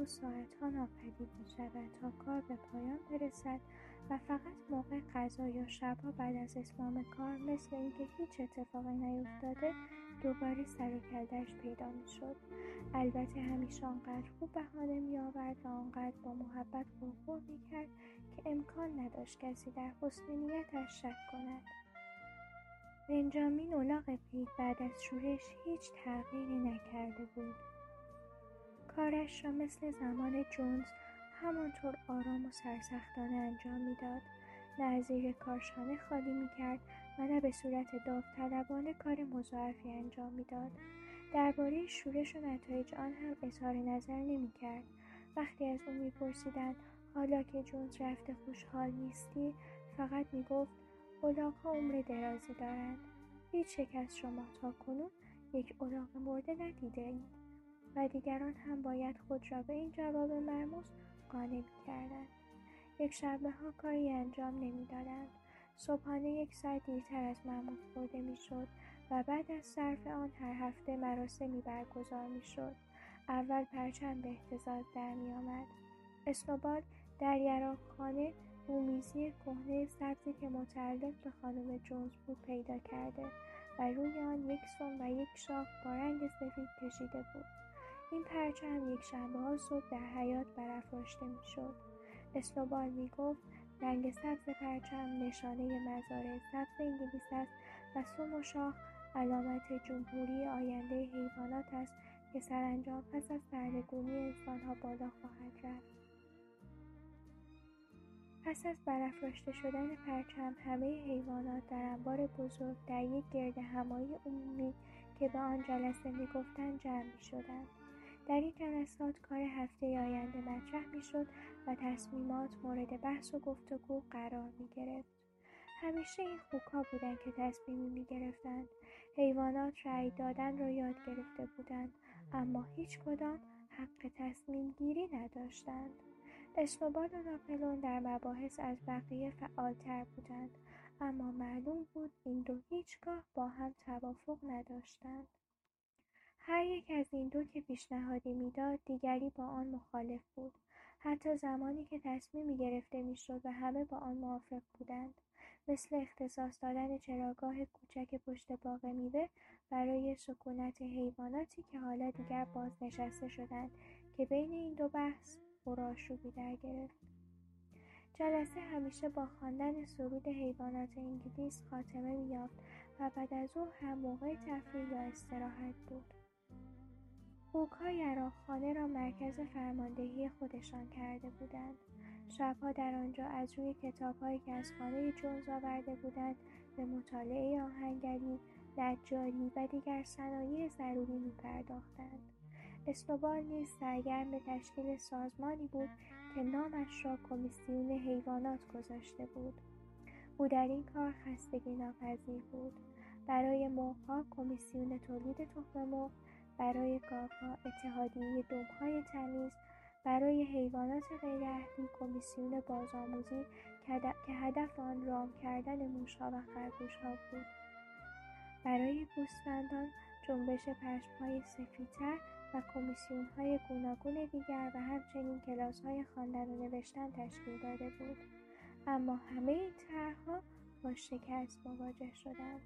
زود معلوم شد و ساعتها ناپدید می‌شود تا کار به پایان برسد و فقط موقع غذا یا شبها بعد از اتمام کار مثل اینکه هیچ اتفاقی نیفتاده دوباره سر و کلش پیدا می‌شد. البته همیشه آنقدر خوب بهانه میآورد و آنقدر با محبت می می‌کرد که امکان نداشت کسی در حسن نیتش شک کند. بنجامین اولاغ پیک بعد از شورش هیچ تغییری نکرده بود. کارش را مثل زمان جونز همانطور آرام و سرسختانه انجام می‌داد. نه از زیر کارشانه خالی می‌کرد و نه به صورت داوطلبانه کار مضاعفی انجام می‌داد. درباره شورش و نتایج آن هم اظهار نظر نمی‌کرد. وقتی از او میپرسیدند حالا که جونز رفته خوشحال نیستی؟ فقط می‌گفت الاغها عمر درازی دارند. هیچ یک از شما تا کنون یک الاغ مرده ندیده اید و دیگران هم باید خود را به این جواب مرموز قانع کردند. یک شنبه ها کاری انجام نمی‌دادند. صبحانه یک ساعت دیرتر از معمول خورده می‌شد و بعد از صرف آن هر هفته مراسمی برگزار می‌شد. اول پرچم به احتزاز در میآمد اسنوبال در خانه رومیزی کهنه سبزی که متعلق به خانم جونز بود پیدا کرده و روی آن یک سم و یک شاخ با رنگ سفید کشیده بود. این پرچم یک شنبه ها صبح در حیات برافراشته می‌شد. اسنوبال می‌گفت رنگ سبز پرچم نشانه مزارع سبز انگلیس است و سم و شاخ علامت جمهوری آینده حیوانات است که سرانجام پس از سرنگونی انسانها بالا خواهد رفت. پس از برافراشته شدن پرچم همه حیوانات در انبار بزرگ در یک گرد همایی عمومی که به آن جلسه می‌گفتند جمع می‌شدند. در این جلسات کار هفته آینده مطرح می‌شد و تصمیمات مورد بحث و گفتگو قرار می گرفت. همیشه این خوکها بودند که تصمیمی می گرفتند. حیوانات رأی دادن را یاد گرفته بودند اما هیچ کدام حق تصمیم گیری نداشتند. اسنوبال و ناپلون در مباحث از بقیه فعالتر بودند اما معلوم بود این دو هیچگاه با هم توافق نداشتند. هر یک از این دو که پیشنهادی می‌داد دیگری با آن مخالف بود. حتی زمانی که تصمیمی گرفته می‌شد و همه با آن موافق بودند. مثل اختصاص دادن چراگاه کوچک پشت باغ میوه برای سکونت حیواناتی که حالا دیگر بازنشسته شدند که بین این دو بحث پرآشوبی در گرفت. جلسه همیشه با خواندن سرود حیوانات انگلیس خاتمه مییافت و بعد از او هم موقع تفریح یا استراحت بود. خوکها یراقخانه را مرکز فرماندهی خودشان کرده بودند. شبها در آنجا از روی کتابهایی که از خانه جونز آورده بودند به مطالعه آهنگری نجاری و دیگر صنایع ضروری میپرداختند. اسنوبال نیز سرگرم به تشکیل سازمانی بود که نامش را کمیسیون حیوانات گذاشته بود. او در این کار خستگی ناپذیر بود. برای مرغها کمیسیون تولید تخم مرغ برای گاوها اتحادیه دمهای تمیز برای حیوانات غیراهلی کمیسیون بازآموزی که هدف آن رام کردن موشها و خرگوشها بود. برای گوسفندان جنبش پشمهای سفیدتر و کمیسیونهای گوناگون دیگر و همچنین کلاسهای خواندن و نوشتن تشکیل داده بود. اما همه این طرحها با شکست مواجه شدند.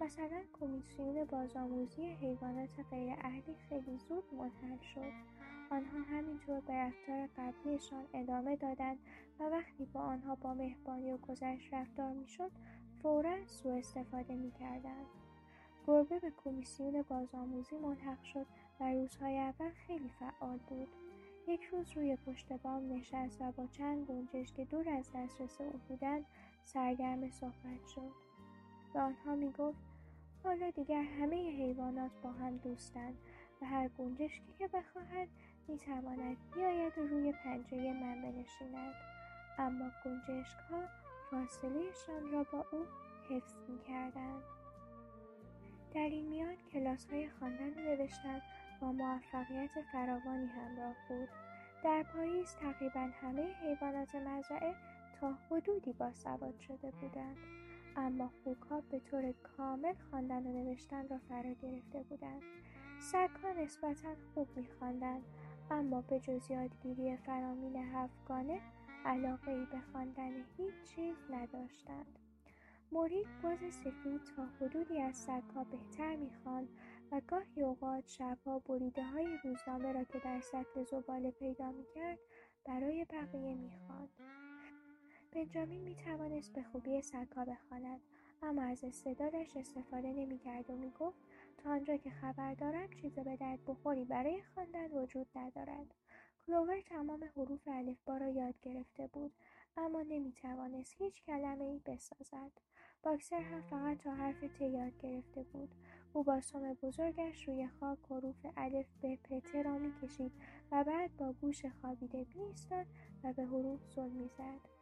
مثلا کمیسیون بازآموزی حیوانات غیراهلی خیلی زود منحل شد. آنها همینطور به رفتار قبلیشان ادامه دادند و وقتی با آنها با مهربانی و گذشت رفتار می‌شد فورا سوء استفاده می‌کردند. گربه به کمیسیون بازآموزی ملحق شد و روزهای اول خیلی فعال بود. یک روز روی پشت بام نشست و با چند گنجش که دور از دسترس او بودند سرگرم صحبت شد. به آنها می‌گفت حالا دیگر همه حیوانات با هم دوستند و هر گنجشکی که بخواهد می‌تواند بیاید و روی پنجه من بنشیند. اما گنجشک ها فاصلهشان را با او حفظ می‌کردند. در این میان کلاس های خواندن و نوشتن با موفقیت فراوانی همراه بود. در پاییز تقریبا همه حیوانات مزرعه تا حدودی باسواد شده بودند. اما خوکها به طور کامل خواندن و نوشتن را فرا گرفته بودند. سگها نسبتا خوب میخواندند اما به جز یادگیری فرامین هفتگانه علاقهای به خواندن هیچ چیز نداشتند. موری گاز سفید تا حدودی از سگها بهتر می‌خواند و گاهی اوقات شبها بریده های روزنامه را که در سطل زباله پیدا می‌کرد برای بقیه می‌خواند. بنجامین می‌توانست به خوبی سگها بخواند اما از استعدادش استفاده نمی‌کرد و می‌گفت تا آنجا که خبر دارم چیز به درد بخوری برای خواندن وجود ندارد. کلوور تمام حروف الفبا را یاد گرفته بود اما نمی‌توانست هیچ کلمه ای بسازد. باکسر هم فقط تا حرف ت یاد گرفته بود. او با سم بزرگش روی خاک حروف الف به پته را می‌کشید و بعد با گوش خوابیده میایستاد و به حروف زل می‌زد.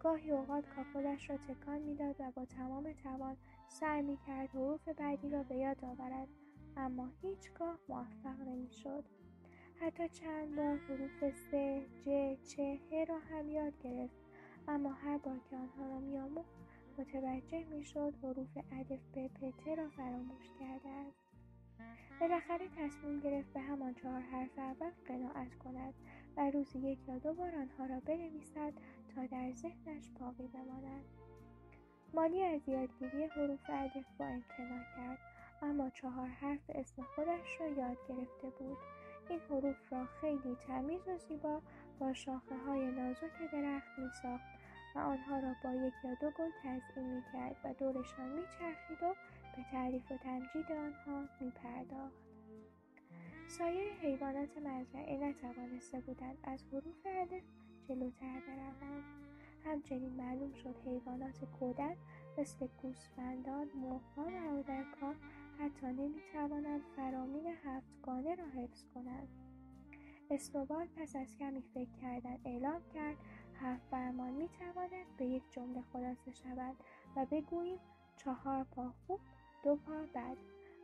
گاهی اوقات کاپلش را تکان می‌داد و با تمام توان سعی می‌کرد حروف بعدی را به یاد آورد. اما هیچگاه موفق نمی‌شد. حتی چند بار حروف س ج چ ه را هم یاد گرفت. اما هر بار که آنها را میآموخت متوجه می‌شد حروف الف ب پ را فراموش کرده است بالاخره تصمیم گرفت به همان چهار حرف اول قناعت کند و روزی یک یا دو بار آنها را بنویسد تا در ذهنش باقی بماند مالی از یادگیری حروف الف با امتناع کرد اما چهار حرف اسم خودش را یاد گرفته بود این حروف را خیلی تمیز و زیبا با شاخه های نازک درخت می ساخت و آنها را با یک یا دو گل تزئین می کرد و دورشان می چرخید و به تعریف و تمجید آنها می پرداخت. سایر حیوانات مزرعه نتوانسته بودند از حروف الف جلوتر بروند همچنین معلوم شد حیوانات کودن مثل گوسفندان مرغها و اردکها حتی نمی‌توانند فرامین هفتگانه را حفظ کنند. اسنوبال پس از کمی فکر کردن اعلام کرد هفت فرمان می‌تواند به یک جمله خلاصه شود و بگوییم چهار پا خوب دو پا بد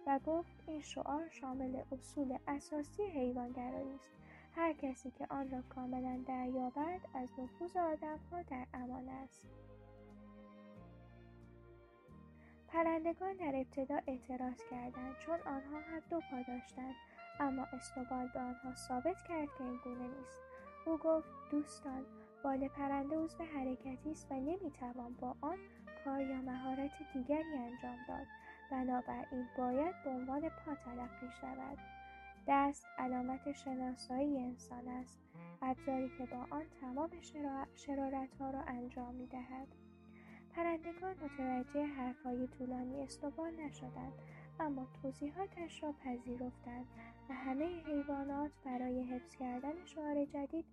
و گفت این شعار شامل اصول اساسی حیوانگرایی است. هر کسی که آن را کاملا دریابد از نفوذ آدمها در امان است. پرندگان در ابتدا اعتراض کردند چون آنها هم دو پا داشتند اما اسنوبال به آنها ثابت کرد که این گونه نیست. او گفت دوستان بال پرنده عضو حرکتی است و نمی‌توان با آن کار یا مهارت دیگری انجام داد. بنابراین باید به عنوان پا تلقی شود. دست علامت شناسایی انسان است. ابزاری که با آن تمام شرارت ها را انجام می دهد. پرندگان متوجه حرفهای طولانی استوبال نشدند اما توضیحاتش را پذیرفتند و همه حیوانات برای حفظ کردن شعار جدید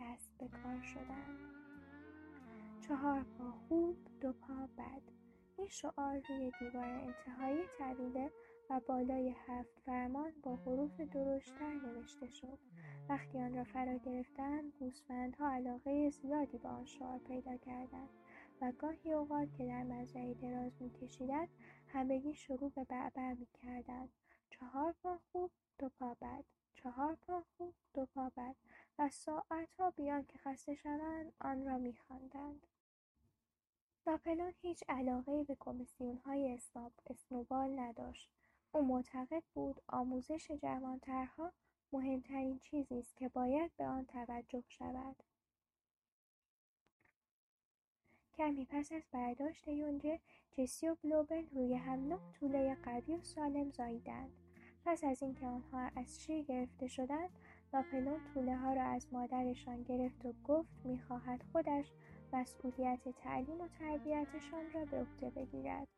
دست به کار شدند. چهار پا خوب دو پا بد. این شعار روی دیوار انتهایی طویله بالای هفت فرمان با حروف درشتر نوشته شد. وقتی آن را فرا گرفتند گوسفندها علاقه زیادی به آن شعار پیدا کردند و گاهی اوقات که در مزرعه دراز میکشیدند همگی شروع به بعبع می‌کردند. چهار پا خوب دو پا بد. چهار پا خوب دو پا بد. و ساعتها بیان که خسته شوند آن را میخواندند. ناپلون هیچ علاقه به کمیسیون های اسنوبال نداشت. او معتقد بود آموزش جوانترها مهمترین چیزی است که باید به آن توجه شود. کمی پس از برداشت یونجه جسی و بلوبل روی هم نه طوله قوی و سالم زاییدند. پس از اینکه آنها از شیر گرفته شدند ناپلون طوله ها را از مادرشان گرفت و گفت می‌خواهد خودش مسئولیت تعلیم و تربیتشان را به عهده بگیرد.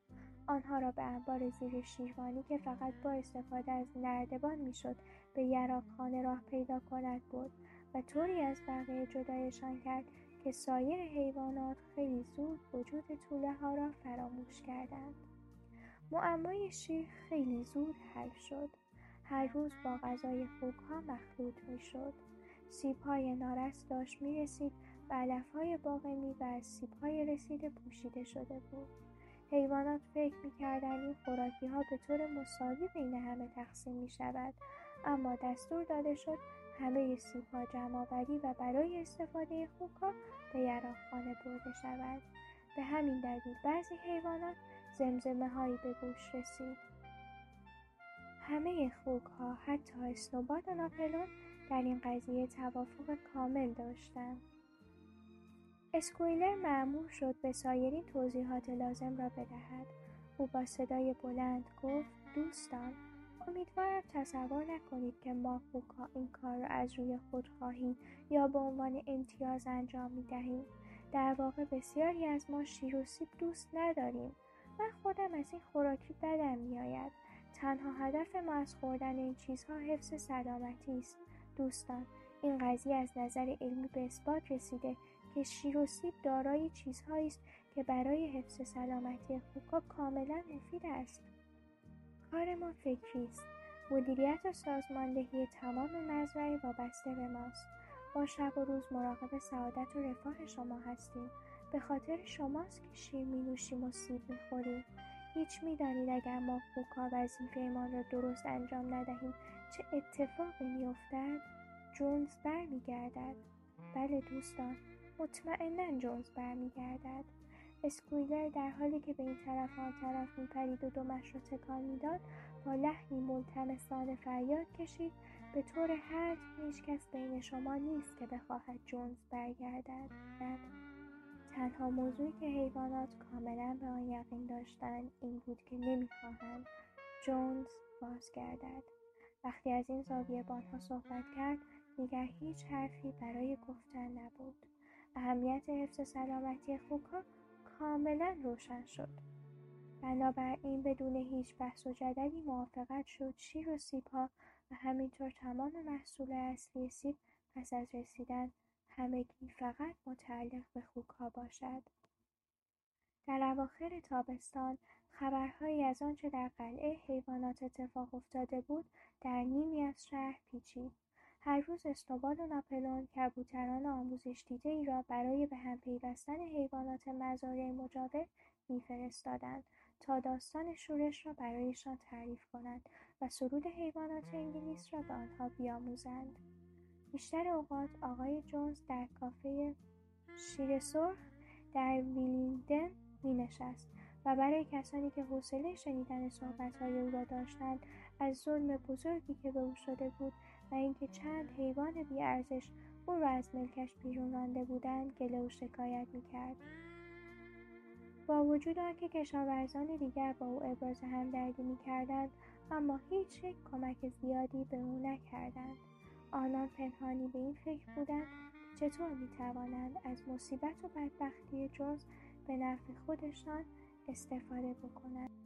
آنها را به انبار زیر شیروانی که فقط با استفاده از نردبان می‌شد به یراقخانه راه پیدا کند بود و طوری از بقیه جدایشان کرد که سایر حیوانات خیلی زود وجود طوله ها را فراموش کردند. معمای شیر خیلی زود حل شد. هر روز با غذای خوک ها مخلوط می شد. سیب های نارس داشت می رسید و علف های باقی و از سیب های رسیده پوشیده شده بود. حیوانات فکر می‌کردند این خوراکی ها به طور مساوی بین همه تقسیم می شود اما دستور داده شد همه سیب ها جمع و برای استفاده خوکها به یراقخانه برده شود. به همین دلیل بعضی حیوانات زمزمه هایی به گوش رسید. همه خوک ها حتی اسنوبات و ناپلون در این قضیه توافق کامل داشتند. اسکویلر معمول شد به سایرین توضیحات لازم را بدهد او با صدای بلند گفت دوستان امیدوارم تصور نکنید که ما فوکا این کار را از روی خودخواهی یا به عنوان امتیاز انجام می دهیم. در واقع بسیاری از ما شیر و سیب دوست نداریم. من خودم از این خوراکی بدم میآید. تنها هدف ما از خوردن این چیزها حفظ سلامتی است. دوستان این قضیه از نظر علمی به اثبات رسیده که شیر و سیب دارای چیزهایی است که برای حفظ سلامتی خوکا کاملا مفید است. کار ما فکری است. مدیریت و سازماندهی تمام مزرعه وابسته به ماست. ما شب و روز مراقب سعادت و رفاه شما هستیم. به خاطر شماست که شیر می نوشیم و سیب می خوریم. هیچ می‌دانید اگر ما خوکا وظیفهمان را درست انجام ندهیم چه اتفاقی میافتد؟ جونز برمیگردد. بله دوستان مطمئنا جونز برمیگردد. اسکویلر در حالی که به این طرف آن طرف میپرید و دمش را تکان می‌داد با لحنی ملتمسانه فریاد کشید. به طور حد هیچکس بین شما نیست که بخواهد جونز برگردد. نه تنها موضوعی که حیوانات کاملا به آن یقین داشتند این بود که نمی‌خواهند جونز بازگردد. وقتی از این زاویه با آنها صحبت کرد دیگر هیچ حرفی برای گفتن نبود. اهمیت حفظ سلامتی خوکها کاملا روشن شد. بنابراین بدون هیچ بحث و جدلی موافقت شد شیر و سیبها و همینطور تمام محصول اصلی سیب پس از رسیدن همگی فقط متعلق به خوکها باشد. در اواخر تابستان خبرهایی از آنچه در قلعه حیوانات اتفاق افتاده بود در نیمی از شهر پیچید. هر روز اسنوبال و ناپلون کبوتران آموزش دیده ای را برای به هم پیوستن حیوانات مزارع مجاور میفرستادند تا داستان شورش را برایشان تعریف کنند و سرود حیوانات انگلیس را به آنها بیاموزند. بیشتر اوقات آقای جونز در کافه شیر سرخ در ویلینگدن می نشست و برای کسانی که حوصله شنیدن صحبتهای او را داشتند از ظلم بزرگی که به او شده بود و اینکه چند حیوان بیارزش او را از ملکش بیرون رانده بودند گله و شکایت می‌کرد. با وجود آنکه کشاورزان دیگر با او ابراز همدردی می‌کردند اما هیچ یک کمک زیادی به او نکردند. آنان پنهانی به این فکر بودند که چطور می‌توانند از مصیبت و بدبختی جز به نفع خودشان استفاده بکنند.